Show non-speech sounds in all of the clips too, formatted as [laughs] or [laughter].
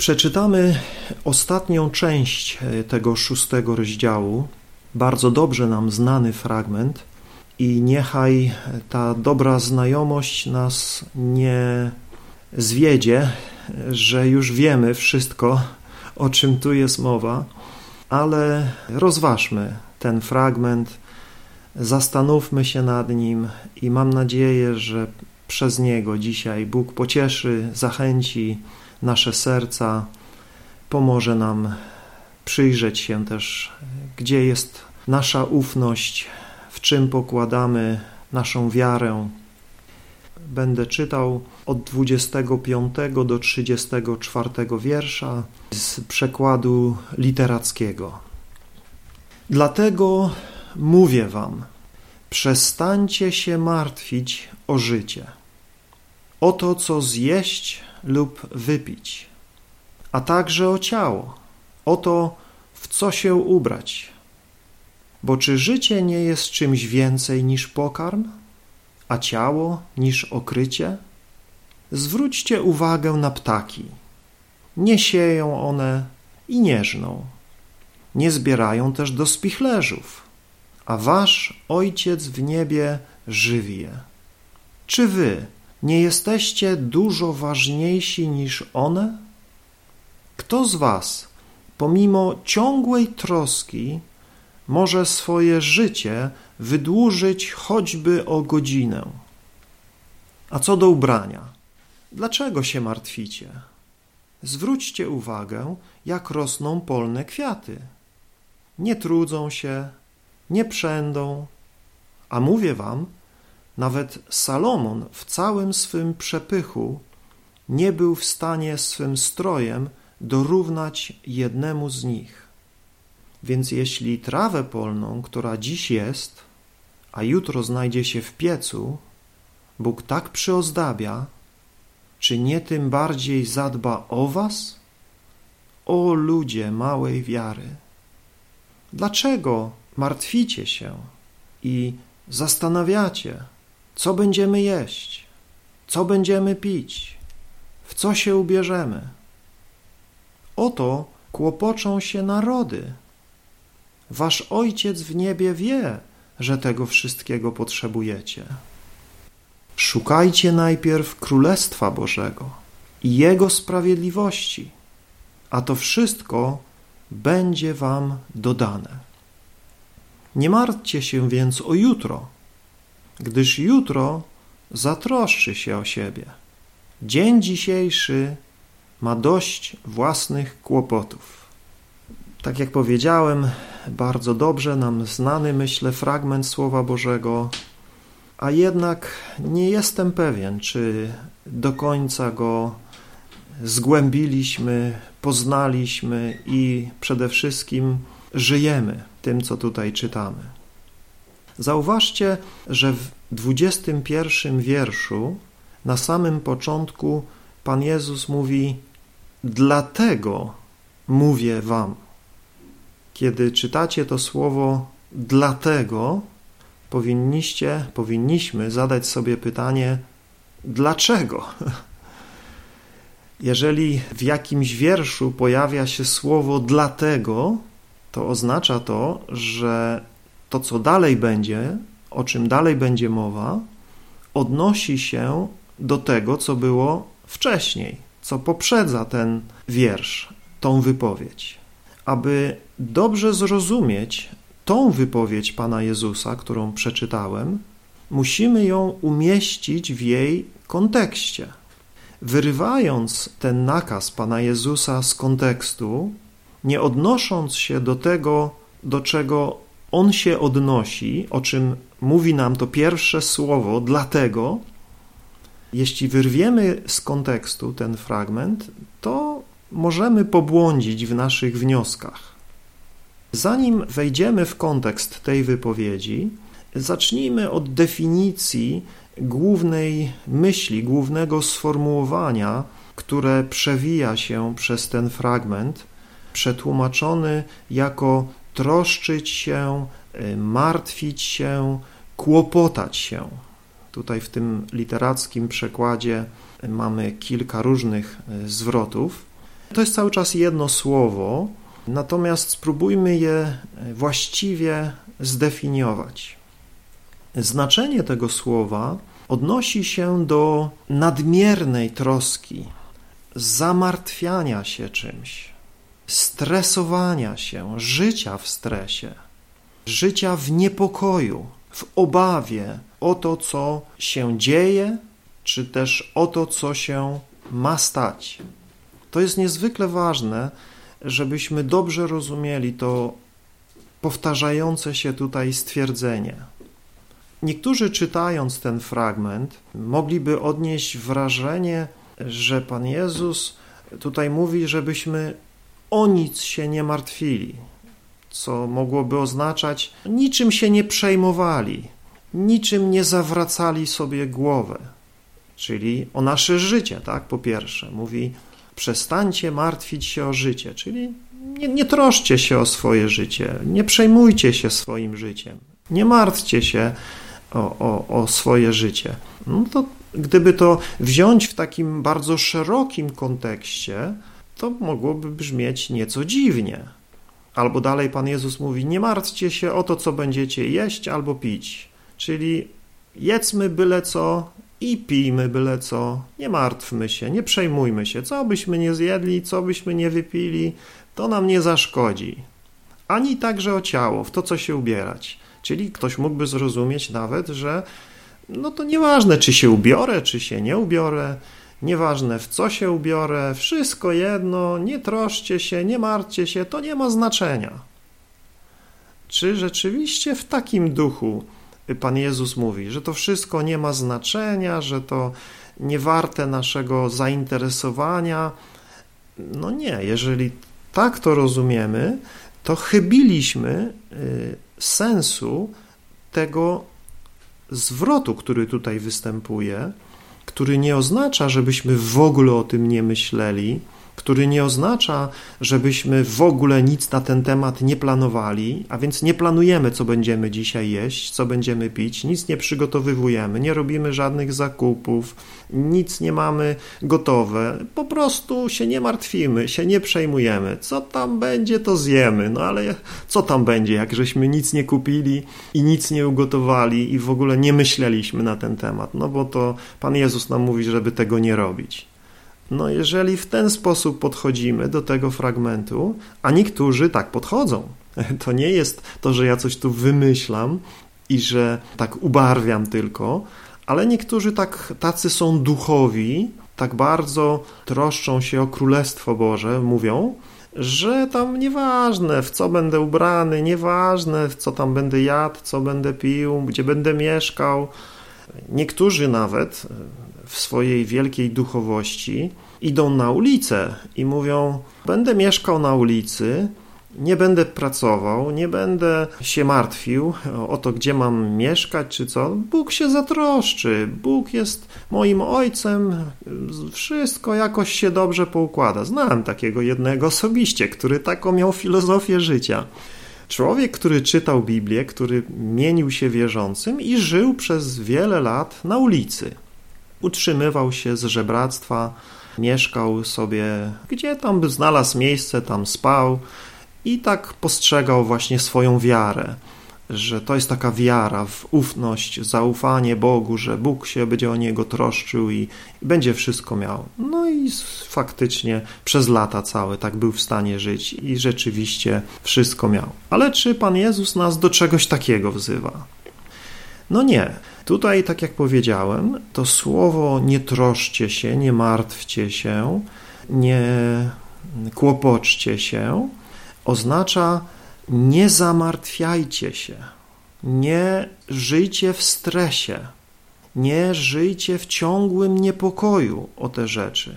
Przeczytamy ostatnią część e, tego szóstego rozdziału, bardzo dobrze nam znany fragment, i niechaj ta dobra znajomość nas nie zwiedzie, że już wiemy wszystko, o czym tu jest mowa, ale rozważmy ten fragment, zastanówmy się nad nim i mam nadzieję, że przez niego dzisiaj Bóg pocieszy, zachęci nasze serca, pomoże nam przyjrzeć się też, gdzie jest nasza ufność, w czym pokładamy naszą wiarę. Będę czytał od 25 do 34 wiersza z przekładu literackiego. Dlatego mówię wam, przestańcie się martwić o życie, o to, co zjeść lub wypić, a także o ciało, o to, w co się ubrać. Bo czy życie nie jest czymś więcej niż pokarm, a ciało niż okrycie? Zwróćcie uwagę na ptaki. Nie sieją one i nie żną. Nie zbierają też do spichlerzów, a wasz Ojciec w niebie żywi je. Czy wy nie jesteście dużo ważniejsi niż one? Kto z was, pomimo ciągłej troski, może swoje życie wydłużyć choćby o godzinę? A co do ubrania? Dlaczego się martwicie? Zwróćcie uwagę, jak rosną polne kwiaty. Nie trudzą się, nie przędą, a mówię wam, nawet Salomon w całym swym przepychu nie był w stanie swym strojem dorównać jednemu z nich. Więc jeśli trawę polną, która dziś jest, a jutro znajdzie się w piecu, Bóg tak przyozdabia, czy nie tym bardziej zadba o was? O ludzie małej wiary! Dlaczego martwicie się i zastanawiacie, co będziemy jeść? Co będziemy pić? W co się ubierzemy? Oto kłopoczą się narody. Wasz Ojciec w niebie wie, że tego wszystkiego potrzebujecie. Szukajcie najpierw Królestwa Bożego i Jego sprawiedliwości, a to wszystko będzie wam dodane. Nie martwcie się więc o jutro, gdyż jutro zatroszczy się o siebie. Dzień dzisiejszy ma dość własnych kłopotów. Tak jak powiedziałem, bardzo dobrze nam znany, myślę, fragment Słowa Bożego, a jednak nie jestem pewien, czy do końca go zgłębiliśmy, poznaliśmy i przede wszystkim żyjemy tym, co tutaj czytamy. Zauważcie, że w 21 wierszu na samym początku Pan Jezus mówi: Dlatego mówię Wam. Kiedy czytacie to słowo dlatego, powinniście, powinniśmy zadać sobie pytanie: dlaczego? [laughs] Jeżeli w jakimś wierszu pojawia się słowo dlatego, to oznacza to, że to, co dalej będzie, o czym dalej będzie mowa, odnosi się do tego, co było wcześniej, co poprzedza ten wiersz, tą wypowiedź. Aby dobrze zrozumieć tą wypowiedź Pana Jezusa, którą przeczytałem, musimy ją umieścić w jej kontekście. Wyrywając ten nakaz Pana Jezusa z kontekstu, nie odnosząc się do tego, do czego on się odnosi, o czym mówi nam to pierwsze słowo, dlatego, jeśli wyrwiemy z kontekstu ten fragment, to możemy pobłądzić w naszych wnioskach. Zanim wejdziemy w kontekst tej wypowiedzi, zacznijmy od definicji głównej myśli, głównego sformułowania, które przewija się przez ten fragment, przetłumaczony jako troszczyć się, y, martwić się, kłopotać się. Tutaj w tym literackim przekładzie mamy kilka różnych y, zwrotów. To jest cały czas jedno słowo, natomiast spróbujmy je właściwie zdefiniować. Znaczenie tego słowa odnosi się do nadmiernej troski, zamartwiania się czymś, stresowania się, życia w stresie, życia w niepokoju, w obawie o to, co się dzieje, czy też o to, co się ma stać. To jest niezwykle ważne, żebyśmy dobrze rozumieli to powtarzające się tutaj stwierdzenie. Niektórzy czytając ten fragment mogliby odnieść wrażenie, że Pan Jezus tutaj mówi, żebyśmy o nic się nie martwili, co mogłoby oznaczać niczym się nie przejmowali, niczym nie zawracali sobie głowę, czyli o nasze życie, tak? Po pierwsze, mówi przestańcie martwić się o życie, czyli nie, nie troszcie się o swoje życie, nie przejmujcie się swoim życiem, nie martwcie się o, o, o swoje życie. No to gdyby to wziąć w takim bardzo szerokim kontekście, to mogłoby brzmieć nieco dziwnie. Albo dalej Pan Jezus mówi: Nie martwcie się o to, co będziecie jeść albo pić. Czyli jedzmy byle co i pijmy byle co. Nie martwmy się, nie przejmujmy się. Co byśmy nie zjedli, co byśmy nie wypili, to nam nie zaszkodzi. Ani także o ciało, w to, co się ubierać. Czyli ktoś mógłby zrozumieć nawet, że no to nieważne, czy się ubiorę, czy się nie ubiorę, nieważne w co się ubiorę, wszystko jedno, nie troszcie się, nie martwcie się, to nie ma znaczenia. Czy rzeczywiście w takim duchu Pan Jezus mówi, że to wszystko nie ma znaczenia, że to nie warte naszego zainteresowania? No nie, jeżeli tak to rozumiemy, to chybiliśmy y, sensu tego zwrotu, który tutaj występuje, który nie oznacza, żebyśmy w ogóle o tym nie myśleli, który nie oznacza, żebyśmy w ogóle nic na ten temat nie planowali, a więc nie planujemy, co będziemy dzisiaj jeść, co będziemy pić, nic nie przygotowywujemy, nie robimy żadnych zakupów, nic nie mamy gotowe, po prostu się nie martwimy, się nie przejmujemy. Co tam będzie, to zjemy, no ale co tam będzie, jak żeśmy nic nie kupili i nic nie ugotowali i w ogóle nie myśleliśmy na ten temat, no bo to Pan Jezus nam mówi, żeby tego nie robić. No, jeżeli w ten sposób podchodzimy do tego fragmentu, a niektórzy tak podchodzą, [laughs] to nie jest to, że ja coś tu wymyślam i że tak ubarwiam tylko, ale niektórzy tak, tacy są duchowi, tak bardzo troszczą się o Królestwo Boże, mówią, że tam nieważne, w co będę ubrany, nieważne, w co tam będę jadł, co będę pił, gdzie będę mieszkał. Niektórzy nawet w swojej wielkiej duchowości idą na ulicę i mówią: Będę mieszkał na ulicy, nie będę pracował, nie będę się martwił o to, gdzie mam mieszkać czy co. Bóg się zatroszczy, Bóg jest moim ojcem, wszystko jakoś się dobrze poukłada. Znałem takiego jednego osobiście, który taką miał filozofię życia. Człowiek, który czytał Biblię, który mienił się wierzącym i żył przez wiele lat na ulicy. Utrzymywał się z żebractwa, mieszkał sobie, gdzie tam by znalazł miejsce, tam spał i tak postrzegał właśnie swoją wiarę, że to jest taka wiara w ufność, zaufanie Bogu, że Bóg się będzie o niego troszczył i, i będzie wszystko miał. No i faktycznie przez lata całe tak był w stanie żyć i rzeczywiście wszystko miał. Ale czy Pan Jezus nas do czegoś takiego wzywa? No nie. Tutaj, tak jak powiedziałem, to słowo nie troszcie się, nie martwcie się, nie kłopoczcie się, oznacza nie zamartwiajcie się, nie żyjcie w stresie, nie żyjcie w ciągłym niepokoju o te rzeczy.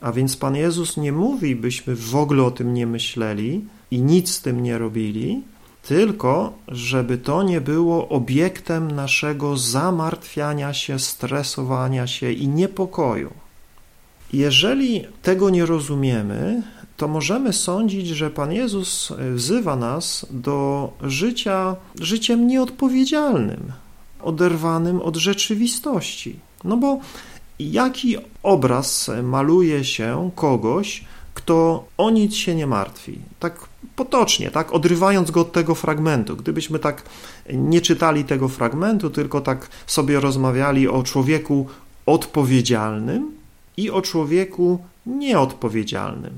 A więc Pan Jezus nie mówi, byśmy w ogóle o tym nie myśleli i nic z tym nie robili, tylko żeby to nie było obiektem naszego zamartwiania się, stresowania się i niepokoju. Jeżeli tego nie rozumiemy, to możemy sądzić, że Pan Jezus wzywa nas do życia życiem nieodpowiedzialnym, oderwanym od rzeczywistości. No bo jaki obraz maluje się kogoś, kto o nic się nie martwi. Tak potocznie, tak odrywając go od tego fragmentu. Gdybyśmy tak nie czytali tego fragmentu, tylko tak sobie rozmawiali o człowieku odpowiedzialnym i o człowieku nieodpowiedzialnym,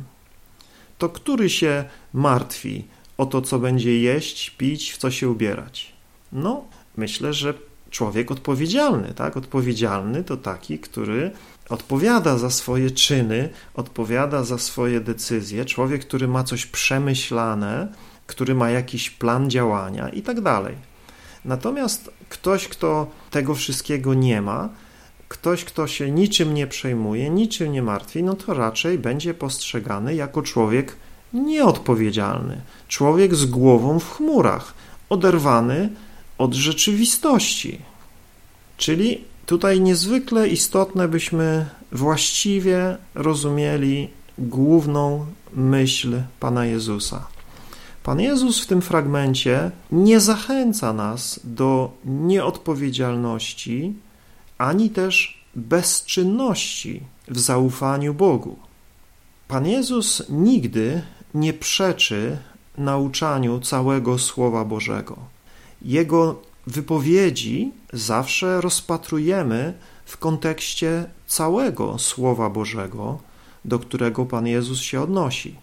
to który się martwi o to, co będzie jeść, pić, w co się ubierać? No, myślę, że człowiek odpowiedzialny, tak? Odpowiedzialny to taki, który odpowiada za swoje czyny, odpowiada za swoje decyzje, człowiek, który ma coś przemyślane, który ma jakiś plan działania i tak dalej. Natomiast ktoś, kto tego wszystkiego nie ma, ktoś, kto się niczym nie przejmuje, niczym nie martwi, no to raczej będzie postrzegany jako człowiek nieodpowiedzialny, człowiek z głową w chmurach, oderwany od rzeczywistości. Czyli tutaj niezwykle istotne, byśmy właściwie rozumieli główną myśl Pana Jezusa. Pan Jezus w tym fragmencie nie zachęca nas do nieodpowiedzialności ani też bezczynności w zaufaniu Bogu. Pan Jezus nigdy nie przeczy nauczaniu całego Słowa Bożego. Jego wypowiedzi zawsze rozpatrujemy w kontekście całego Słowa Bożego, do którego Pan Jezus się odnosi.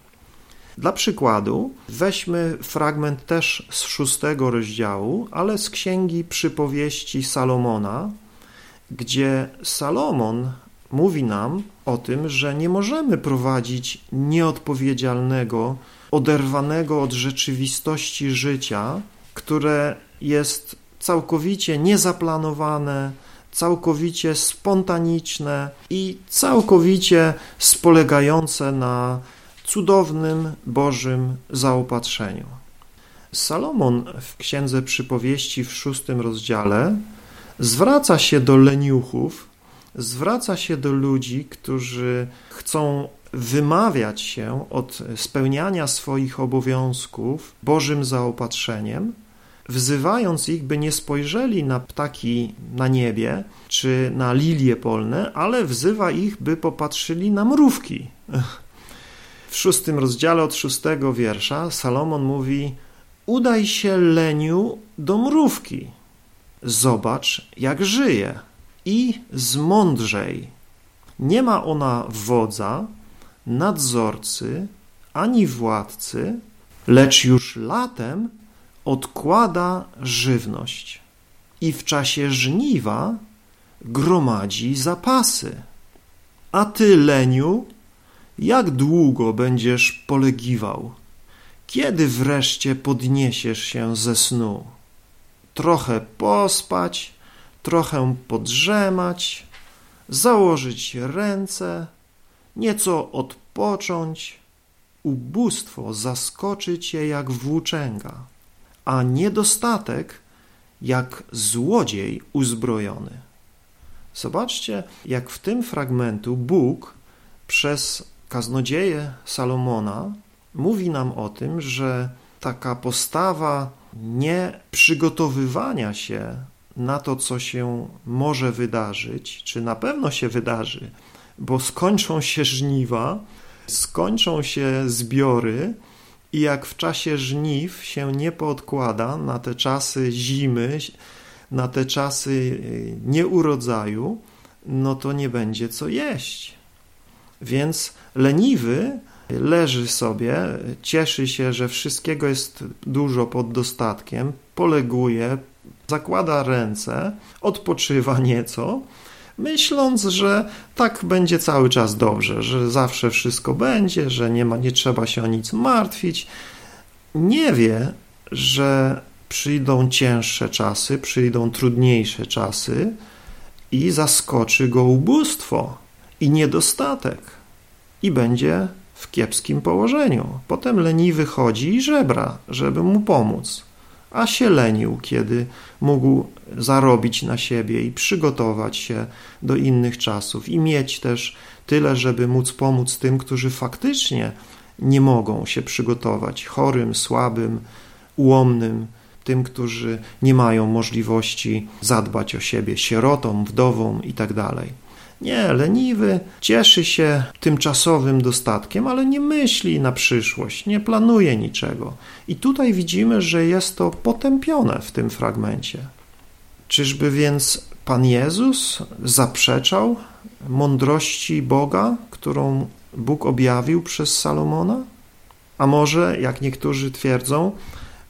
Dla przykładu weźmy fragment też z szóstego rozdziału, ale z księgi przypowieści Salomona, gdzie Salomon mówi nam o tym, że nie możemy prowadzić nieodpowiedzialnego, oderwanego od rzeczywistości życia, które jest całkowicie niezaplanowane, całkowicie spontaniczne i całkowicie spolegające na cudownym Bożym zaopatrzeniu. Salomon w Księdze Przypowieści w szóstym rozdziale zwraca się do leniuchów, zwraca się do ludzi, którzy chcą wymawiać się od spełniania swoich obowiązków Bożym zaopatrzeniem, wzywając ich, by nie spojrzeli na ptaki na niebie czy na lilie polne, ale wzywa ich, by popatrzyli na mrówki. W szóstym rozdziale od szóstego wiersza Salomon mówi: Udaj się, leniu, do mrówki. Zobacz, jak żyje i zmądrzej. Nie ma ona wodza, nadzorcy ani władcy, lecz już latem odkłada żywność i w czasie żniwa gromadzi zapasy. A ty, leniu, jak długo będziesz polegiwał? Kiedy wreszcie podniesiesz się ze snu? Trochę pospać, trochę podrzemać, założyć ręce, nieco odpocząć, ubóstwo zaskoczy cię jak włóczęga a niedostatek jak złodziej uzbrojony. Zobaczcie, jak w tym fragmentu Bóg przez kaznodzieję Salomona mówi nam o tym, że taka postawa nie przygotowywania się na to, co się może wydarzyć, czy na pewno się wydarzy, bo skończą się żniwa, skończą się zbiory, i jak w czasie żniw się nie podkłada na te czasy zimy, na te czasy y, nieurodzaju, no to nie będzie co jeść. Więc leniwy leży sobie, cieszy się, że wszystkiego jest dużo pod dostatkiem, poleguje, zakłada ręce, odpoczywa nieco, myśląc, że tak będzie cały czas dobrze, że zawsze wszystko będzie, że nie, ma, nie trzeba się o nic martwić. Nie wie, że przyjdą cięższe czasy, przyjdą trudniejsze czasy i zaskoczy go ubóstwo i niedostatek i będzie w kiepskim położeniu. Potem leniwy chodzi i żebra, żeby mu pomóc a się lenił, kiedy mógł zarobić na siebie i przygotować się do innych czasów i mieć też tyle, żeby móc pomóc tym, którzy faktycznie nie mogą się przygotować, chorym, słabym, ułomnym, tym, którzy nie mają możliwości zadbać o siebie, sierotom, wdowom itd. Nie, leniwy cieszy się tymczasowym dostatkiem, ale nie myśli na przyszłość, nie planuje niczego. I tutaj widzimy, że jest to potępione w tym fragmencie. Czyżby więc Pan Jezus zaprzeczał mądrości Boga, którą Bóg objawił przez Salomona? A może, jak niektórzy twierdzą,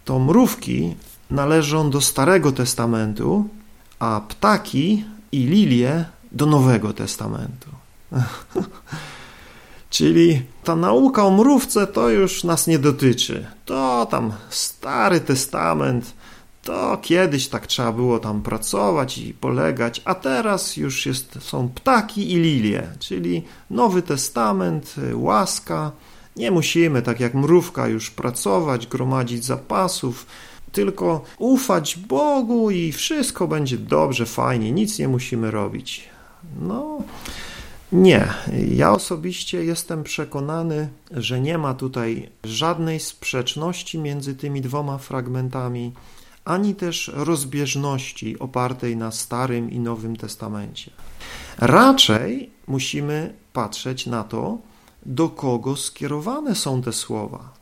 to mrówki należą do Starego Testamentu, a ptaki i lilie do Nowego Testamentu. [laughs] Czyli ta nauka o mrówce to już nas nie dotyczy. To tam Stary Testament, to kiedyś tak trzeba było tam pracować i polegać, a teraz już jest, są ptaki i lilie, czyli Nowy Testament, łaska. Nie musimy tak jak mrówka już pracować, gromadzić zapasów, tylko ufać Bogu i wszystko będzie dobrze, fajnie, nic nie musimy robić. No, nie. Ja osobiście jestem przekonany, że nie ma tutaj żadnej sprzeczności między tymi dwoma fragmentami, ani też rozbieżności opartej na Starym i Nowym Testamencie. Raczej musimy patrzeć na to, do kogo skierowane są te słowa.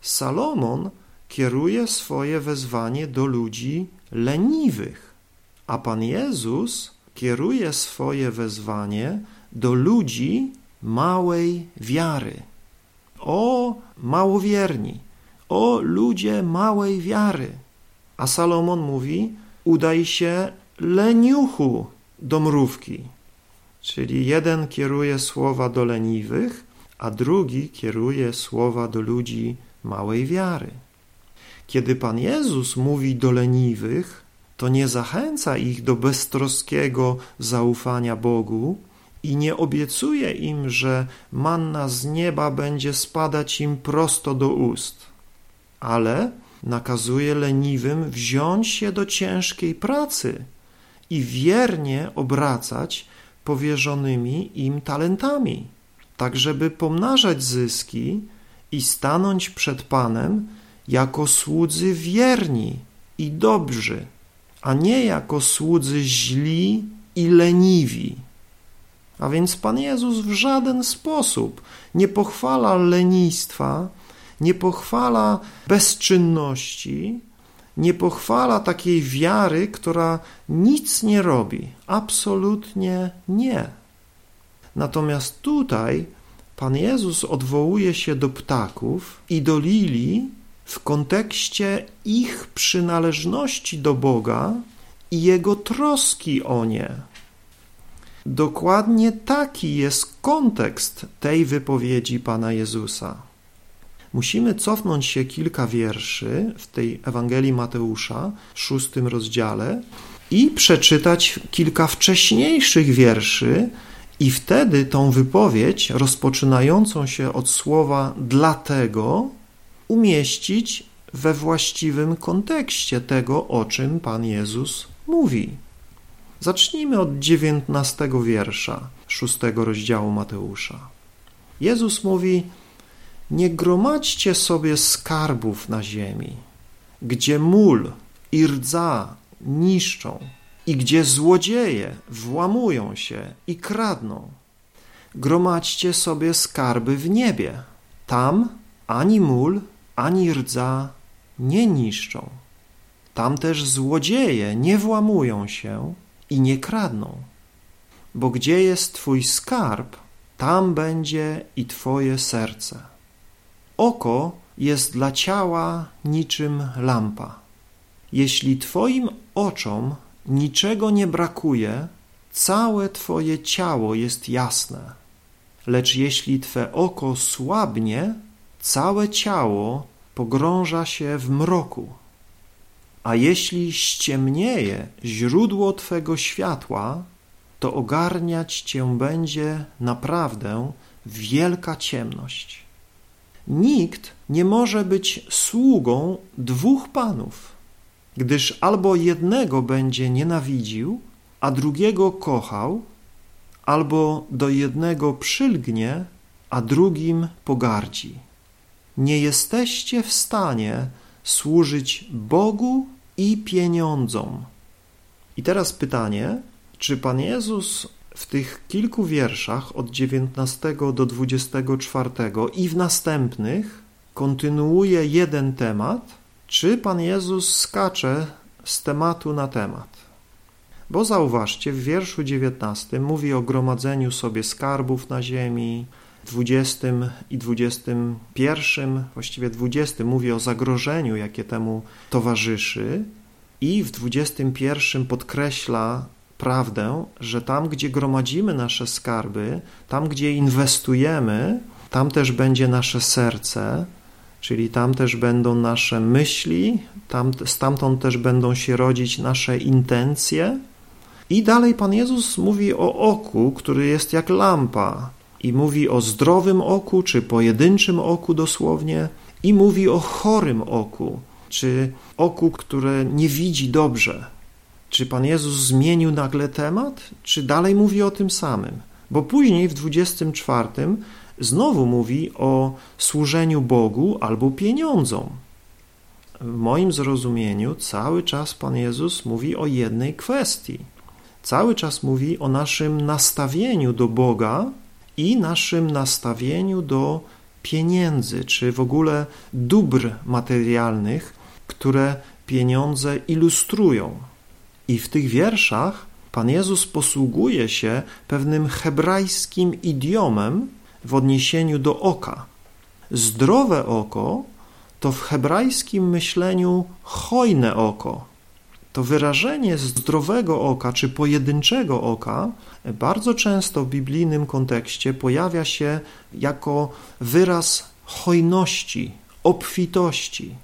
Salomon kieruje swoje wezwanie do ludzi leniwych, a Pan Jezus kieruje swoje wezwanie do ludzi małej wiary. O małowierni, o ludzie małej wiary. A Salomon mówi: udaj się leniuchu do mrówki. Czyli jeden kieruje słowa do leniwych, a drugi kieruje słowa do ludzi małej wiary. Kiedy Pan Jezus mówi do leniwych, to nie zachęca ich do beztroskiego zaufania Bogu i nie obiecuje im, że manna z nieba będzie spadać im prosto do ust, ale nakazuje leniwym wziąć się do ciężkiej pracy i wiernie obracać powierzonymi im talentami, tak żeby pomnażać zyski i stanąć przed Panem jako słudzy wierni i dobrzy, a nie jako słudzy źli i leniwi. A więc Pan Jezus w żaden sposób nie pochwala lenistwa, nie pochwala bezczynności, nie pochwala takiej wiary, która nic nie robi. Absolutnie nie. Natomiast tutaj Pan Jezus odwołuje się do ptaków i do lilii w kontekście ich przynależności do Boga i Jego troski o nie. Dokładnie taki jest kontekst tej wypowiedzi Pana Jezusa. Musimy cofnąć się kilka wierszy w tej Ewangelii Mateusza, w szóstym rozdziale, i przeczytać kilka wcześniejszych wierszy, i wtedy tą wypowiedź, rozpoczynającą się od słowa dlatego, umieścić we właściwym kontekście tego, o czym Pan Jezus mówi. Zacznijmy od dziewiętnastego wiersza szóstego rozdziału Mateusza. Jezus mówi: Nie gromadźcie sobie skarbów na ziemi, gdzie mól i rdza niszczą i gdzie złodzieje włamują się i kradną. Gromadźcie sobie skarby w niebie. Tam ani mól, ani rdza nie niszczą. Tam też złodzieje nie włamują się i nie kradną. Bo gdzie jest Twój skarb, tam będzie i Twoje serce. Oko jest dla ciała niczym lampa. Jeśli Twoim oczom niczego nie brakuje, całe Twoje ciało jest jasne. Lecz jeśli Twe oko słabnie, całe ciało pogrąża się w mroku. A jeśli ściemnieje źródło Twego światła, to ogarniać Cię będzie naprawdę wielka ciemność. Nikt nie może być sługą dwóch panów, gdyż albo jednego będzie nienawidził, a drugiego kochał, albo do jednego przylgnie, a drugim pogardzi. Nie jesteście w stanie służyć Bogu i pieniądzom. I teraz pytanie, czy Pan Jezus w tych kilku wierszach od 19 do 24 i w następnych kontynuuje jeden temat, czy Pan Jezus skacze z tematu na temat. Bo zauważcie, w wierszu 19 mówi o gromadzeniu sobie skarbów na ziemi, 20 i 21, właściwie 20 mówi o zagrożeniu, jakie temu towarzyszy, i w 21 podkreśla prawdę, że tam, gdzie gromadzimy nasze skarby, tam, gdzie inwestujemy, tam też będzie nasze serce, czyli tam też będą nasze myśli, tam, stamtąd też będą się rodzić nasze intencje. I dalej Pan Jezus mówi o oku, który jest jak lampa, i mówi o zdrowym oku, czy pojedynczym oku dosłownie, i mówi o chorym oku, czy oku, które nie widzi dobrze. Czy Pan Jezus zmienił nagle temat, czy dalej mówi o tym samym? Bo później w 24 znowu mówi o służeniu Bogu albo pieniądzom. W moim zrozumieniu cały czas Pan Jezus mówi o jednej kwestii. Cały czas mówi o naszym nastawieniu do Boga i naszym nastawieniu do pieniędzy, czy w ogóle dóbr materialnych, które pieniądze ilustrują. I w tych wierszach Pan Jezus posługuje się pewnym hebrajskim idiomem w odniesieniu do oka. Zdrowe oko to w hebrajskim myśleniu hojne oko. To wyrażenie zdrowego oka czy pojedynczego oka bardzo często w biblijnym kontekście pojawia się jako wyraz hojności, obfitości.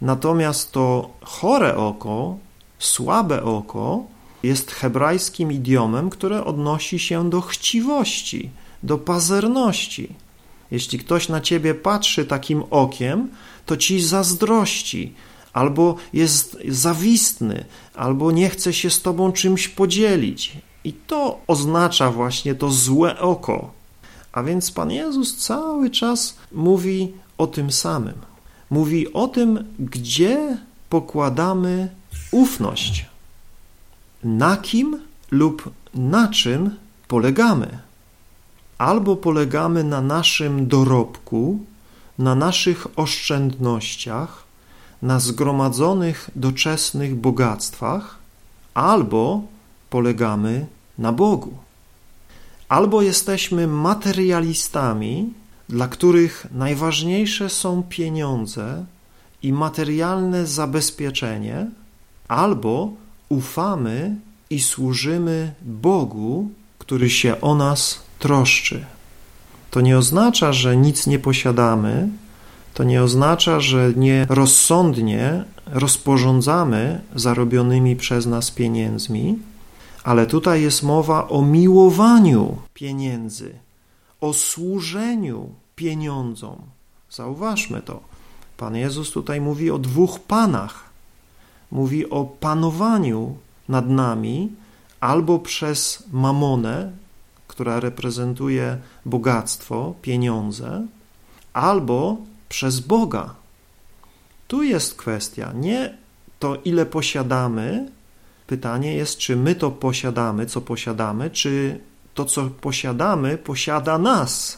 Natomiast to chore oko, słabe oko jest hebrajskim idiomem, które odnosi się do chciwości, do pazerności. Jeśli ktoś na ciebie patrzy takim okiem, to ci zazdrości, albo jest zawistny, albo nie chce się z tobą czymś podzielić. I to oznacza właśnie to złe oko. A więc Pan Jezus cały czas mówi o tym samym. Mówi o tym, gdzie pokładamy ufność, na kim lub na czym polegamy. Albo polegamy na naszym dorobku, na naszych oszczędnościach, na zgromadzonych doczesnych bogactwach, albo polegamy na Bogu. Albo jesteśmy materialistami, dla których najważniejsze są pieniądze i materialne zabezpieczenie, albo ufamy i służymy Bogu, który się o nas troszczy. To nie oznacza, że nic nie posiadamy, to nie oznacza, że nierozsądnie rozporządzamy zarobionymi przez nas pieniędzmi, ale tutaj jest mowa o miłowaniu pieniędzy, o służeniu pieniądzom. Zauważmy to. Pan Jezus tutaj mówi o dwóch panach. Mówi o panowaniu nad nami albo przez mamonę, która reprezentuje bogactwo, pieniądze, albo przez Boga. Tu jest kwestia nie to, ile posiadamy. Pytanie jest, czy my to posiadamy, co posiadamy, czy to, co posiadamy, posiada nas.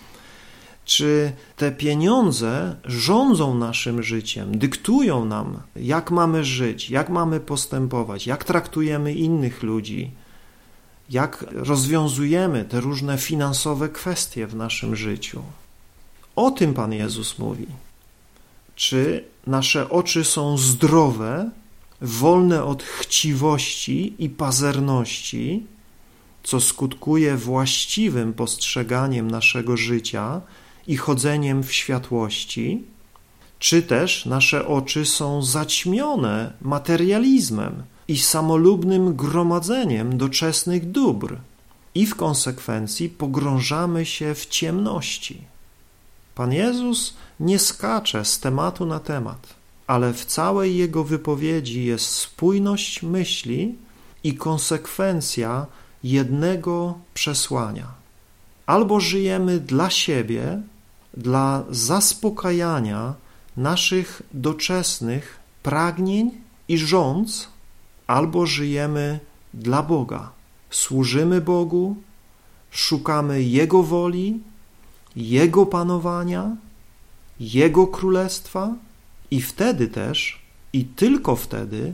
[laughs] czy te pieniądze rządzą naszym życiem, dyktują nam, jak mamy żyć, jak mamy postępować, jak traktujemy innych ludzi, jak rozwiązujemy te różne finansowe kwestie w naszym życiu. O tym Pan Jezus mówi. Czy nasze oczy są zdrowe, wolne od chciwości i pazerności, co skutkuje właściwym postrzeganiem naszego życia i chodzeniem w światłości, czy też nasze oczy są zaćmione materializmem i samolubnym gromadzeniem doczesnych dóbr i w konsekwencji pogrążamy się w ciemności. Pan Jezus nie skacze z tematu na temat, ale w całej jego wypowiedzi jest spójność myśli i konsekwencja jednego przesłania. Albo żyjemy dla siebie, dla zaspokajania naszych doczesnych pragnień i rządz, albo żyjemy dla Boga, służymy Bogu, szukamy Jego woli, Jego panowania, Jego królestwa i wtedy też, i tylko wtedy,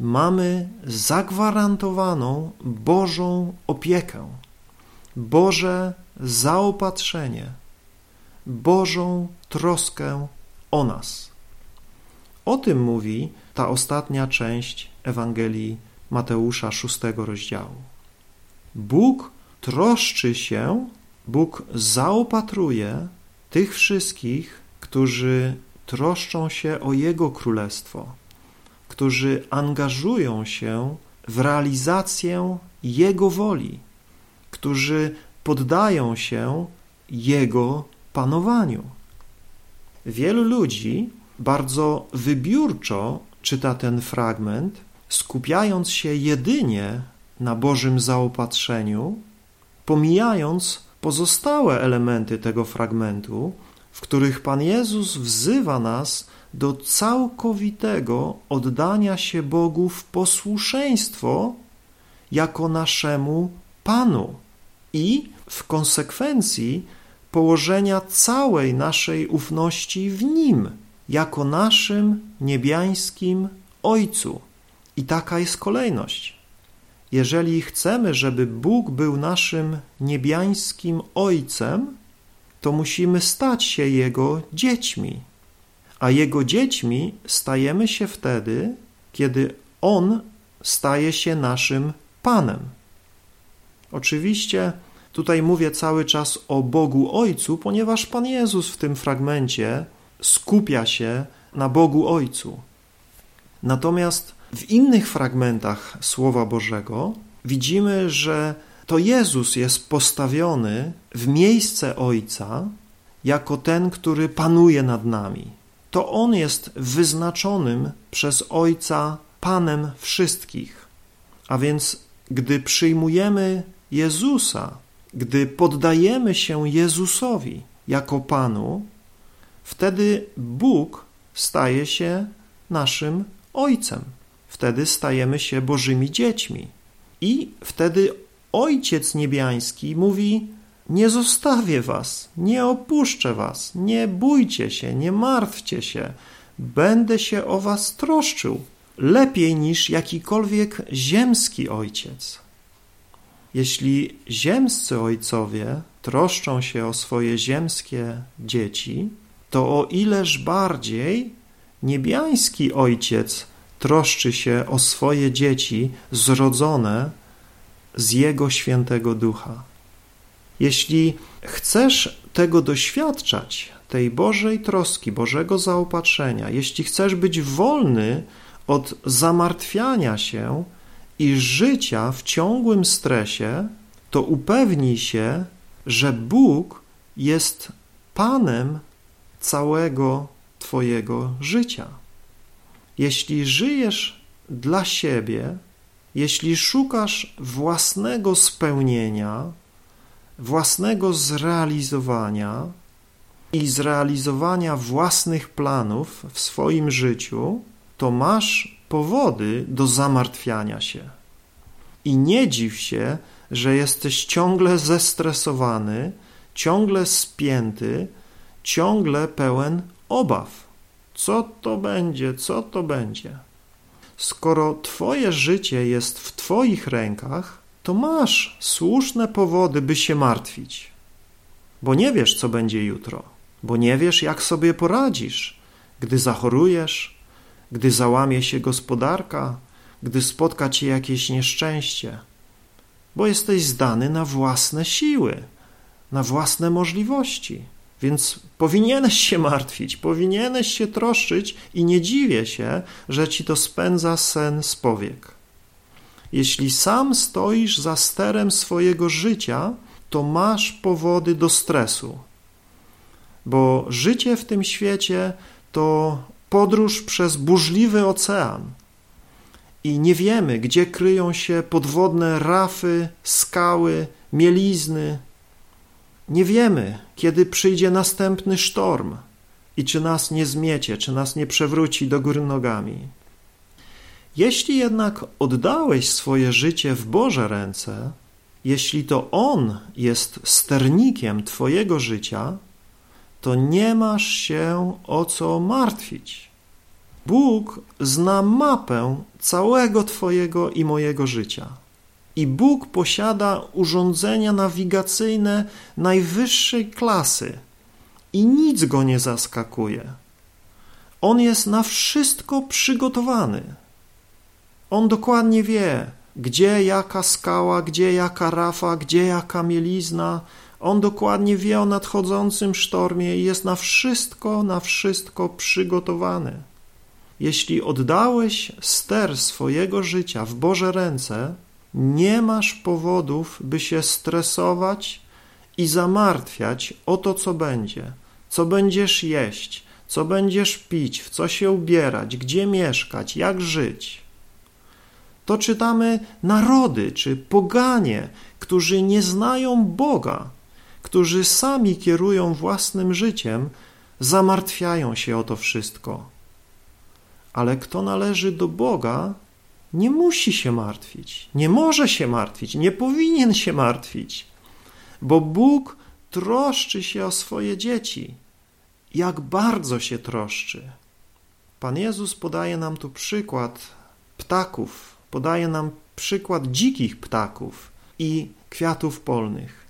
mamy zagwarantowaną Bożą opiekę, Boże zaopatrzenie, Bożą troskę o nas. O tym mówi ta ostatnia część Ewangelii Mateusza szóstego rozdziału. Bóg troszczy się, Bóg zaopatruje tych wszystkich, którzy troszczą się o Jego królestwo, którzy angażują się w realizację Jego woli, którzy poddają się Jego panowaniu. Wielu ludzi bardzo wybiórczo czyta ten fragment, skupiając się jedynie na Bożym zaopatrzeniu, pomijając pozostałe elementy tego fragmentu, w których Pan Jezus wzywa nas do całkowitego oddania się Bogu w posłuszeństwo jako naszemu Panu i w konsekwencji położenia całej naszej ufności w Nim, jako naszym niebiańskim Ojcu. I taka jest kolejność. Jeżeli chcemy, żeby Bóg był naszym niebiańskim Ojcem, to musimy stać się Jego dziećmi. A Jego dziećmi stajemy się wtedy, kiedy On staje się naszym Panem. Oczywiście tutaj mówię cały czas o Bogu Ojcu, ponieważ Pan Jezus w tym fragmencie skupia się na Bogu Ojcu. Natomiast w innych fragmentach Słowa Bożego widzimy, że to Jezus jest postawiony w miejsce Ojca jako ten, który panuje nad nami. To On jest wyznaczonym przez Ojca Panem wszystkich. A więc, gdy przyjmujemy Jezusa, gdy poddajemy się Jezusowi jako Panu, wtedy Bóg staje się naszym Ojcem. Wtedy stajemy się Bożymi dziećmi. I wtedy Ojciec Niebiański mówi: Nie zostawię was, nie opuszczę was, nie bójcie się, nie martwcie się, będę się o was troszczył, lepiej niż jakikolwiek ziemski ojciec. Jeśli ziemscy ojcowie troszczą się o swoje ziemskie dzieci, to o ileż bardziej niebiański ojciec troszczy się o swoje dzieci zrodzone z Jego świętego ducha. Jeśli chcesz tego doświadczać, tej Bożej troski, Bożego zaopatrzenia, jeśli chcesz być wolny od zamartwiania się i życia w ciągłym stresie, to upewnij się, że Bóg jest Panem całego Twojego życia. Jeśli żyjesz dla siebie, jeśli szukasz własnego spełnienia, własnego zrealizowania i zrealizowania własnych planów w swoim życiu, to masz powody do zamartwiania się. I nie dziw się, że jesteś ciągle zestresowany, ciągle spięty, ciągle pełen obaw. Co to będzie, co to będzie? Skoro Twoje życie jest w Twoich rękach, to masz słuszne powody, by się martwić, bo nie wiesz, co będzie jutro, bo nie wiesz, jak sobie poradzisz, gdy zachorujesz, gdy załamie się gospodarka, gdy spotka cię jakieś nieszczęście, bo jesteś zdany na własne siły, na własne możliwości. Więc powinieneś się martwić, powinieneś się troszczyć i nie dziwię się, że ci to spędza sen z powiek. Jeśli sam stoisz za sterem swojego życia, to masz powody do stresu, bo życie w tym świecie to podróż przez burzliwy ocean i nie wiemy, gdzie kryją się podwodne rafy, skały, mielizny, nie wiemy, kiedy przyjdzie następny sztorm i czy nas nie zmiecie, czy nas nie przewróci do góry nogami. Jeśli jednak oddałeś swoje życie w Boże ręce, jeśli to On jest sternikiem Twojego życia, to nie masz się o co martwić. Bóg zna mapę całego Twojego i mojego życia. I Bóg posiada urządzenia nawigacyjne najwyższej klasy i nic go nie zaskakuje. On jest na wszystko przygotowany. On dokładnie wie, gdzie jaka skała, gdzie jaka rafa, gdzie jaka mielizna. On dokładnie wie o nadchodzącym sztormie i jest na wszystko, na wszystko przygotowany. Jeśli oddałeś ster swojego życia w Boże ręce, nie masz powodów, by się stresować i zamartwiać o to, co będzie, co będziesz jeść, co będziesz pić, w co się ubierać, gdzie mieszkać, jak żyć. To czytamy narody czy poganie, którzy nie znają Boga, którzy sami kierują własnym życiem, zamartwiają się o to wszystko. Ale kto należy do Boga, nie musi się martwić, nie może się martwić, nie powinien się martwić, bo Bóg troszczy się o swoje dzieci. Jak bardzo się troszczy. Pan Jezus podaje nam tu przykład ptaków, podaje nam przykład dzikich ptaków i kwiatów polnych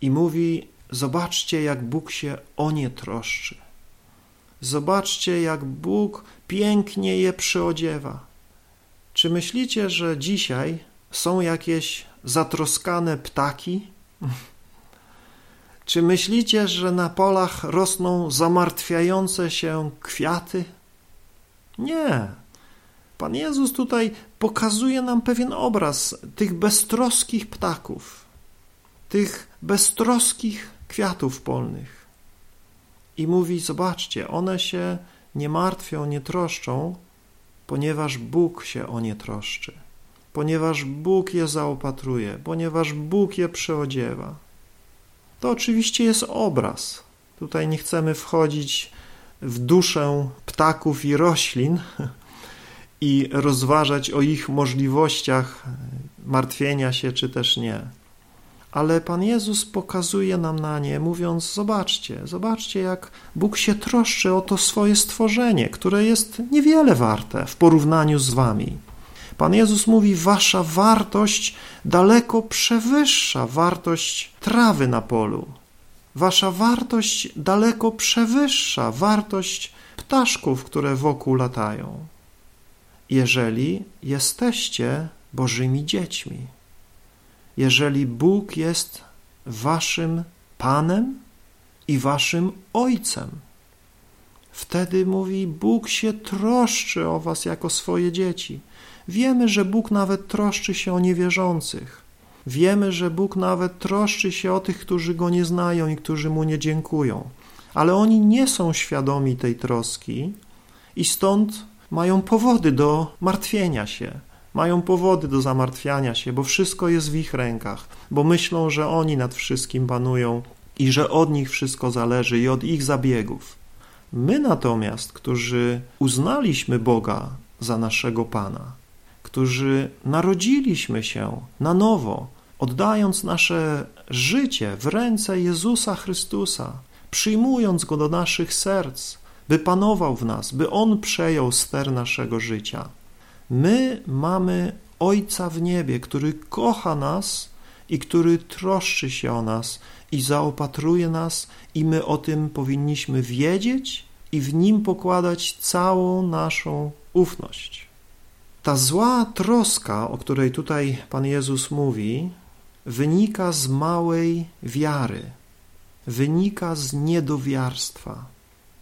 i mówi: Zobaczcie, jak Bóg się o nie troszczy. Zobaczcie, jak Bóg pięknie je przyodziewa. Czy myślicie, że dzisiaj są jakieś zatroskane ptaki? Czy myślicie, że na polach rosną zamartwiające się kwiaty? Nie. Pan Jezus tutaj pokazuje nam pewien obraz tych beztroskich ptaków, tych beztroskich kwiatów polnych. I mówi: Zobaczcie, one się nie martwią, nie troszczą, ponieważ Bóg się o nie troszczy, ponieważ Bóg je zaopatruje, ponieważ Bóg je przyodziewa. To oczywiście jest obraz. Tutaj nie chcemy wchodzić w duszę ptaków i roślin i rozważać o ich możliwościach martwienia się, czy też nie. Ale Pan Jezus pokazuje nam na nie, mówiąc: Zobaczcie, zobaczcie, jak Bóg się troszczy o to swoje stworzenie, które jest niewiele warte w porównaniu z Wami. Pan Jezus mówi: Wasza wartość daleko przewyższa wartość trawy na polu. Wasza wartość daleko przewyższa wartość ptaszków, które wokół latają. Jeżeli jesteście Bożymi dziećmi, jeżeli Bóg jest Waszym Panem i Waszym Ojcem, wtedy mówi: Bóg się troszczy o Was jako swoje dzieci. Wiemy, że Bóg nawet troszczy się o niewierzących. Wiemy, że Bóg nawet troszczy się o tych, którzy Go nie znają i którzy Mu nie dziękują. Ale oni nie są świadomi tej troski i stąd mają powody do martwienia się, mają powody do zamartwiania się, bo wszystko jest w ich rękach, bo myślą, że oni nad wszystkim panują i że od nich wszystko zależy i od ich zabiegów. My natomiast, którzy uznaliśmy Boga za naszego Pana, którzy narodziliśmy się na nowo, oddając nasze życie w ręce Jezusa Chrystusa, przyjmując Go do naszych serc, by panował w nas, by On przejął ster naszego życia. My mamy Ojca w niebie, który kocha nas i który troszczy się o nas i zaopatruje nas, i my o tym powinniśmy wiedzieć i w nim pokładać całą naszą ufność. Ta zła troska, o której tutaj Pan Jezus mówi, wynika z małej wiary, wynika z niedowiarstwa,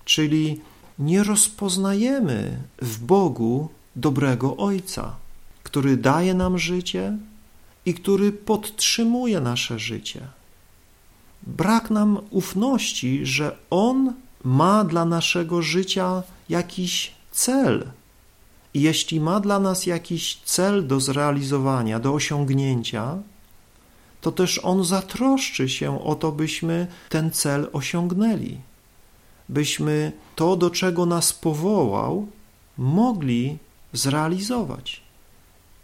czyli nie rozpoznajemy w Bogu dobrego Ojca, który daje nam życie i który podtrzymuje nasze życie. Brak nam ufności, że On ma dla naszego życia jakiś cel, i jeśli ma dla nas jakiś cel do zrealizowania, do osiągnięcia, to też On zatroszczy się o to, byśmy ten cel osiągnęli, byśmy to, do czego nas powołał, mogli zrealizować.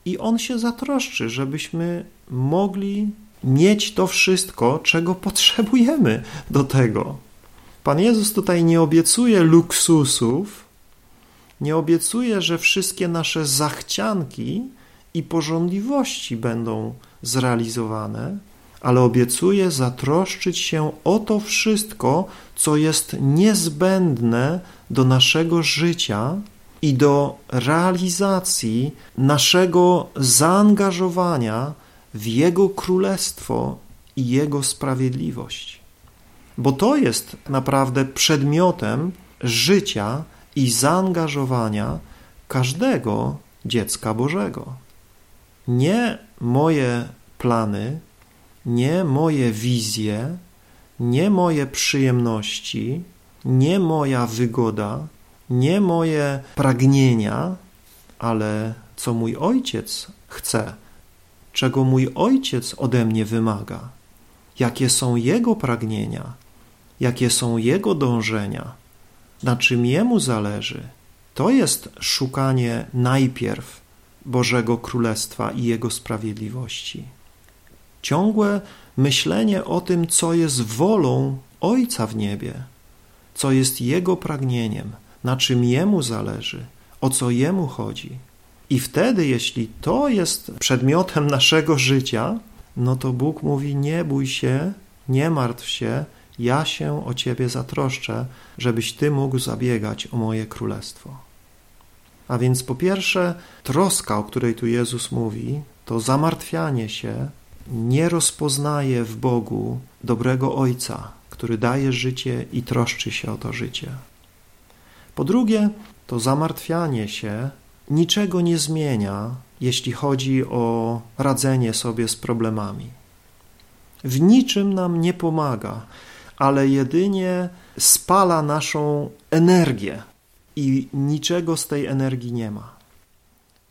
I On się zatroszczy, żebyśmy mogli mieć to wszystko, czego potrzebujemy do tego. Pan Jezus tutaj nie obiecuje luksusów, nie obiecuje, że wszystkie nasze zachcianki i porządliwości będą zrealizowane, ale obiecuje zatroszczyć się o to wszystko, co jest niezbędne do naszego życia i do realizacji naszego zaangażowania w Jego królestwo i Jego sprawiedliwość. Bo to jest naprawdę przedmiotem życia i zaangażowania każdego dziecka Bożego. Nie moje plany, nie moje wizje, nie moje przyjemności, nie moja wygoda, nie moje pragnienia, ale co mój ojciec chce, czego mój ojciec ode mnie wymaga, jakie są jego pragnienia, jakie są jego dążenia, na czym jemu zależy. To jest szukanie najpierw Bożego Królestwa i Jego sprawiedliwości. Ciągłe myślenie o tym, co jest wolą Ojca w niebie, co jest Jego pragnieniem, na czym Jemu zależy, o co Jemu chodzi. I wtedy, jeśli to jest przedmiotem naszego życia, no to Bóg mówi: Nie bój się, nie martw się, ja się o Ciebie zatroszczę, żebyś Ty mógł zabiegać o moje królestwo. A więc po pierwsze, troska, o której tu Jezus mówi, to zamartwianie się nie rozpoznaje w Bogu dobrego Ojca, który daje życie i troszczy się o to życie. Po drugie, to zamartwianie się niczego nie zmienia, jeśli chodzi o radzenie sobie z problemami. W niczym nam nie pomaga, ale jedynie spala naszą energię i niczego z tej energii nie ma.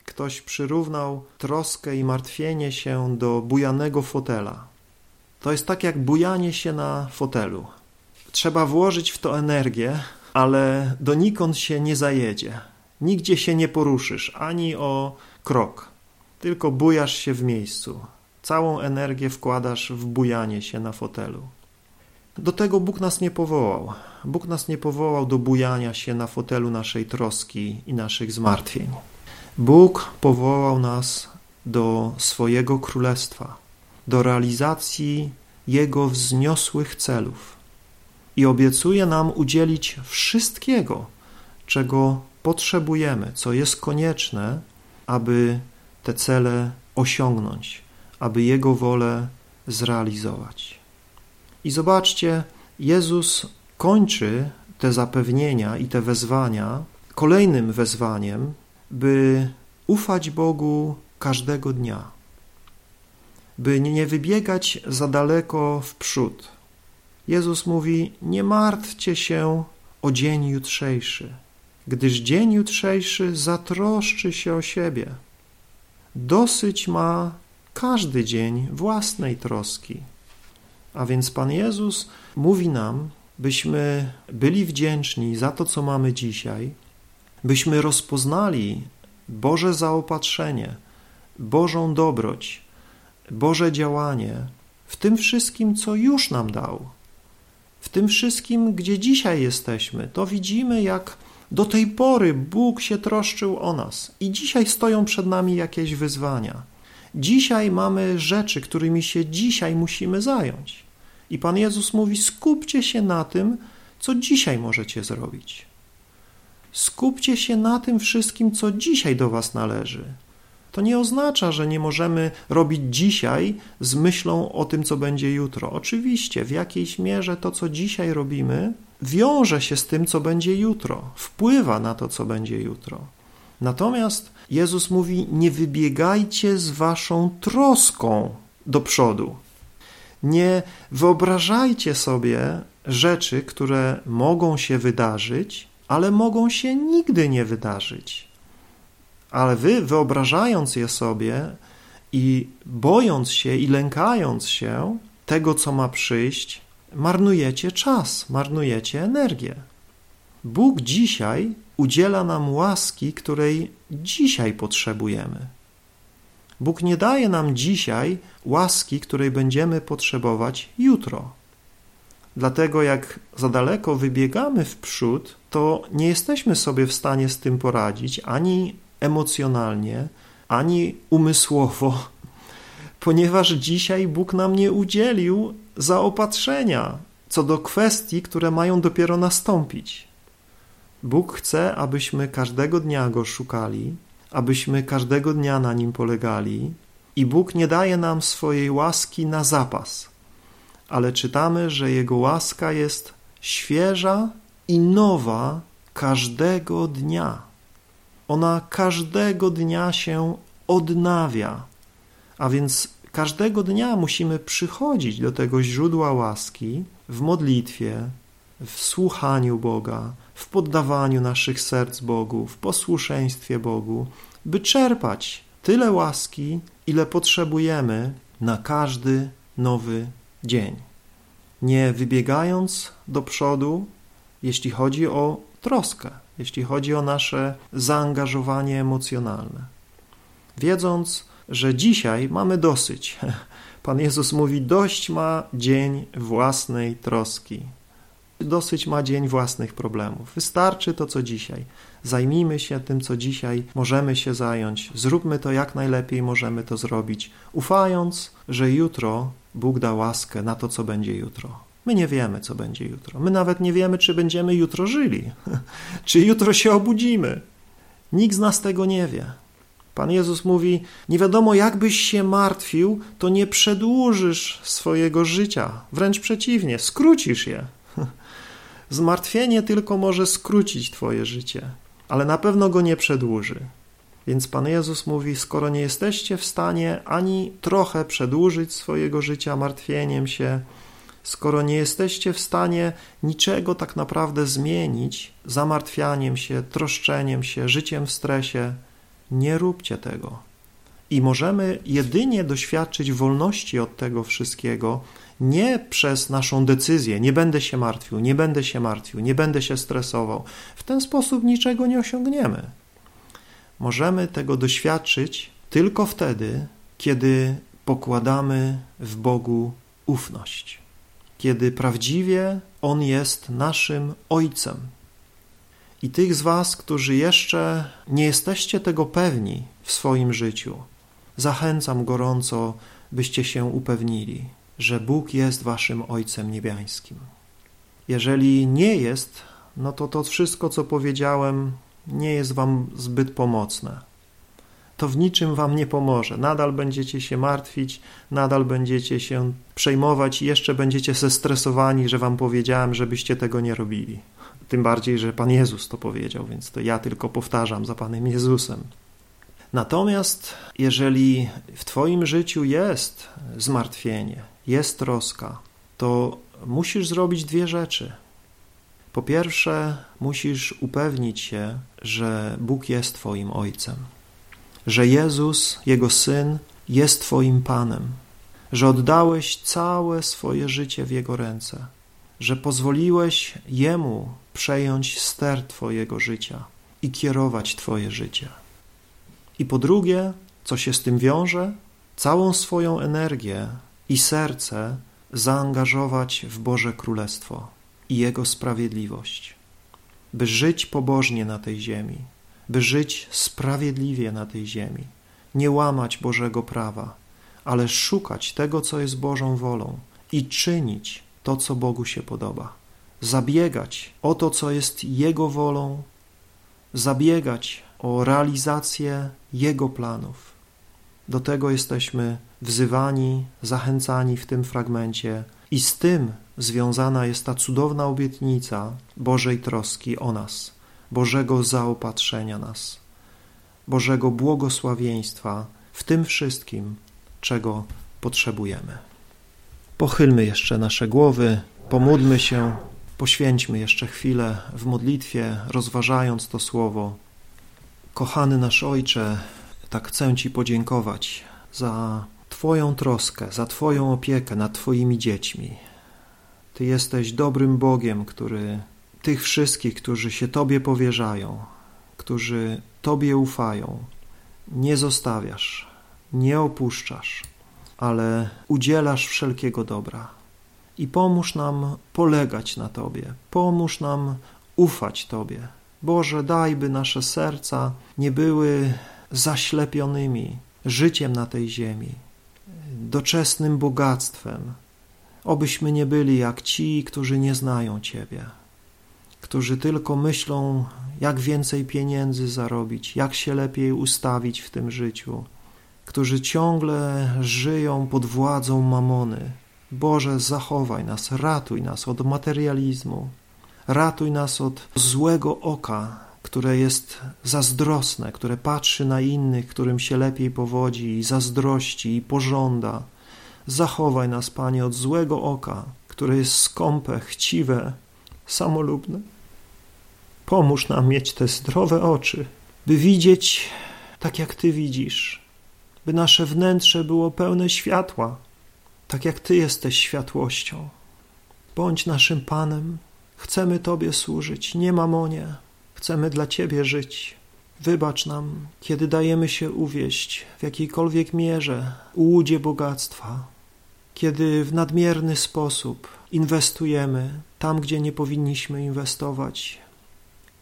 Ktoś przyrównał troskę i martwienie się do bujanego fotela. To jest tak jak bujanie się na fotelu. Trzeba włożyć w to energię, ale donikąd się nie zajedzie. Nigdzie się nie poruszysz, ani o krok. Tylko bujasz się w miejscu. Całą energię wkładasz w bujanie się na fotelu. Do tego Bóg nas nie powołał. Bóg nas nie powołał do bujania się na fotelu naszej troski i naszych zmartwień. Bóg powołał nas do swojego królestwa, do realizacji Jego wzniosłych celów i obiecuje nam udzielić wszystkiego, czego potrzebujemy, co jest konieczne, aby te cele osiągnąć, aby Jego wolę zrealizować. I zobaczcie, Jezus kończy te zapewnienia i te wezwania kolejnym wezwaniem, by ufać Bogu każdego dnia, by nie wybiegać za daleko w przód. Jezus mówi: Nie martwcie się o dzień jutrzejszy, gdyż dzień jutrzejszy zatroszczy się o siebie. Dosyć ma każdy dzień własnej troski. A więc Pan Jezus mówi nam, byśmy byli wdzięczni za to, co mamy dzisiaj, byśmy rozpoznali Boże zaopatrzenie, Bożą dobroć, Boże działanie w tym wszystkim, co już nam dał, w tym wszystkim, gdzie dzisiaj jesteśmy. To widzimy, jak do tej pory Bóg się troszczył o nas i dzisiaj stoją przed nami jakieś wyzwania. Dzisiaj mamy rzeczy, którymi się dzisiaj musimy zająć. I Pan Jezus mówi: skupcie się na tym, co dzisiaj możecie zrobić. Skupcie się na tym wszystkim, co dzisiaj do Was należy. To nie oznacza, że nie możemy robić dzisiaj z myślą o tym, co będzie jutro. Oczywiście, w jakiejś mierze to, co dzisiaj robimy, wiąże się z tym, co będzie jutro, wpływa na to, co będzie jutro. Natomiast Jezus mówi: Nie wybiegajcie z waszą troską do przodu. Nie wyobrażajcie sobie rzeczy, które mogą się wydarzyć, ale mogą się nigdy nie wydarzyć. Ale wy, wyobrażając je sobie i bojąc się i lękając się tego, co ma przyjść, marnujecie czas, marnujecie energię. Bóg dzisiaj udziela nam łaski, której dzisiaj potrzebujemy. Bóg nie daje nam dzisiaj łaski, której będziemy potrzebować jutro. Dlatego jak za daleko wybiegamy w przód, to nie jesteśmy sobie w stanie z tym poradzić ani emocjonalnie, ani umysłowo, ponieważ dzisiaj Bóg nam nie udzielił zaopatrzenia co do kwestii, które mają dopiero nastąpić. Bóg chce, abyśmy każdego dnia Go szukali, abyśmy każdego dnia na Nim polegali i Bóg nie daje nam swojej łaski na zapas, ale czytamy, że Jego łaska jest świeża i nowa każdego dnia. Ona każdego dnia się odnawia, a więc każdego dnia musimy przychodzić do tego źródła łaski w modlitwie, w słuchaniu Boga, w poddawaniu naszych serc Bogu, w posłuszeństwie Bogu, by czerpać tyle łaski, ile potrzebujemy na każdy nowy dzień. Nie wybiegając do przodu, jeśli chodzi o troskę, jeśli chodzi o nasze zaangażowanie emocjonalne. Wiedząc, że dzisiaj mamy dosyć. [laughs] Pan Jezus mówi: Dość ma dzień własnej troski. Dosyć ma dzień własnych problemów. Wystarczy to, co dzisiaj. Zajmijmy się tym, co dzisiaj możemy się zająć. Zróbmy to jak najlepiej możemy to zrobić, ufając, że jutro Bóg da łaskę na to, co będzie jutro. My nie wiemy, co będzie jutro. My nawet nie wiemy, czy będziemy jutro żyli, [laughs] czy jutro się obudzimy. Nikt z nas tego nie wie. Pan Jezus mówi: Nie wiadomo, jakbyś się martwił, to nie przedłużysz swojego życia. Wręcz przeciwnie, skrócisz je. [laughs] Zmartwienie tylko może skrócić Twoje życie, ale na pewno go nie przedłuży. Więc Pan Jezus mówi: Skoro nie jesteście w stanie ani trochę przedłużyć swojego życia martwieniem się, skoro nie jesteście w stanie niczego tak naprawdę zmienić, zamartwianiem się, troszczeniem się, życiem w stresie, nie róbcie tego. I możemy jedynie doświadczyć wolności od tego wszystkiego nie przez naszą decyzję, nie będę się martwił, nie będę się martwił, nie będę się stresował. W ten sposób niczego nie osiągniemy. Możemy tego doświadczyć tylko wtedy, kiedy pokładamy w Bogu ufność, kiedy prawdziwie On jest naszym Ojcem, i tych z Was, którzy jeszcze nie jesteście tego pewni w swoim życiu, zachęcam gorąco, byście się upewnili, że Bóg jest Waszym Ojcem Niebiańskim. Jeżeli nie jest, no to to wszystko, co powiedziałem, nie jest Wam zbyt pomocne. To w niczym Wam nie pomoże. Nadal będziecie się martwić, nadal będziecie się przejmować i jeszcze będziecie zestresowani, że Wam powiedziałem, żebyście tego nie robili. Tym bardziej, że Pan Jezus to powiedział, więc to ja tylko powtarzam za Panem Jezusem. Natomiast jeżeli w Twoim życiu jest zmartwienie, jest troska, to musisz zrobić dwie rzeczy. Po pierwsze, musisz upewnić się, że Bóg jest Twoim Ojcem, że Jezus, Jego Syn, jest Twoim Panem, że oddałeś całe swoje życie w Jego ręce, że pozwoliłeś Jemu przejąć ster Twojego życia i kierować Twoje życie. I po drugie, co się z tym wiąże, całą swoją energię i serce zaangażować w Boże Królestwo i Jego sprawiedliwość, by żyć pobożnie na tej ziemi, by żyć sprawiedliwie na tej ziemi, nie łamać Bożego prawa, ale szukać tego, co jest Bożą wolą i czynić to, co Bogu się podoba zabiegać o to, co jest Jego wolą, zabiegać o realizację Jego planów. Do tego jesteśmy wzywani, zachęcani w tym fragmencie, i z tym związana jest ta cudowna obietnica Bożej troski o nas, Bożego zaopatrzenia nas, Bożego błogosławieństwa w tym wszystkim, czego potrzebujemy. Pochylmy jeszcze nasze głowy, pomódlmy się Poświęćmy jeszcze chwilę w modlitwie, rozważając to słowo. Kochany nasz Ojcze, tak chcę Ci podziękować za Twoją troskę, za Twoją opiekę nad Twoimi dziećmi. Ty jesteś dobrym Bogiem, który tych wszystkich, którzy się Tobie powierzają, którzy Tobie ufają, nie zostawiasz, nie opuszczasz, ale udzielasz wszelkiego dobra. I pomóż nam polegać na Tobie, pomóż nam ufać Tobie. Boże, daj, by nasze serca nie były zaślepionymi życiem na tej ziemi, doczesnym bogactwem. Obyśmy nie byli jak ci, którzy nie znają Ciebie, którzy tylko myślą, jak więcej pieniędzy zarobić, jak się lepiej ustawić w tym życiu, którzy ciągle żyją pod władzą mamony. Boże, zachowaj nas, ratuj nas od materializmu, ratuj nas od złego oka, które jest zazdrosne, które patrzy na innych, którym się lepiej powodzi i zazdrości i pożąda. Zachowaj nas, Panie, od złego oka, które jest skąpe, chciwe, samolubne. Pomóż nam mieć te zdrowe oczy, by widzieć tak, jak Ty widzisz, by nasze wnętrze było pełne światła, tak jak Ty jesteś światłością. Bądź naszym Panem, chcemy Tobie służyć, nie mamonie, chcemy dla Ciebie żyć. Wybacz nam, kiedy dajemy się uwieść w jakiejkolwiek mierze łudzie bogactwa, kiedy w nadmierny sposób inwestujemy tam, gdzie nie powinniśmy inwestować.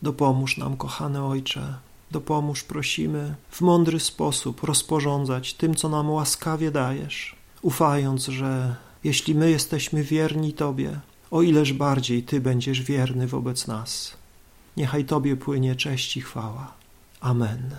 Dopomóż nam, kochany Ojcze, dopomóż, prosimy, w mądry sposób rozporządzać tym, co nam łaskawie dajesz, ufając, że jeśli my jesteśmy wierni Tobie, o ileż bardziej Ty będziesz wierny wobec nas. Niechaj Tobie płynie cześć i chwała. Amen.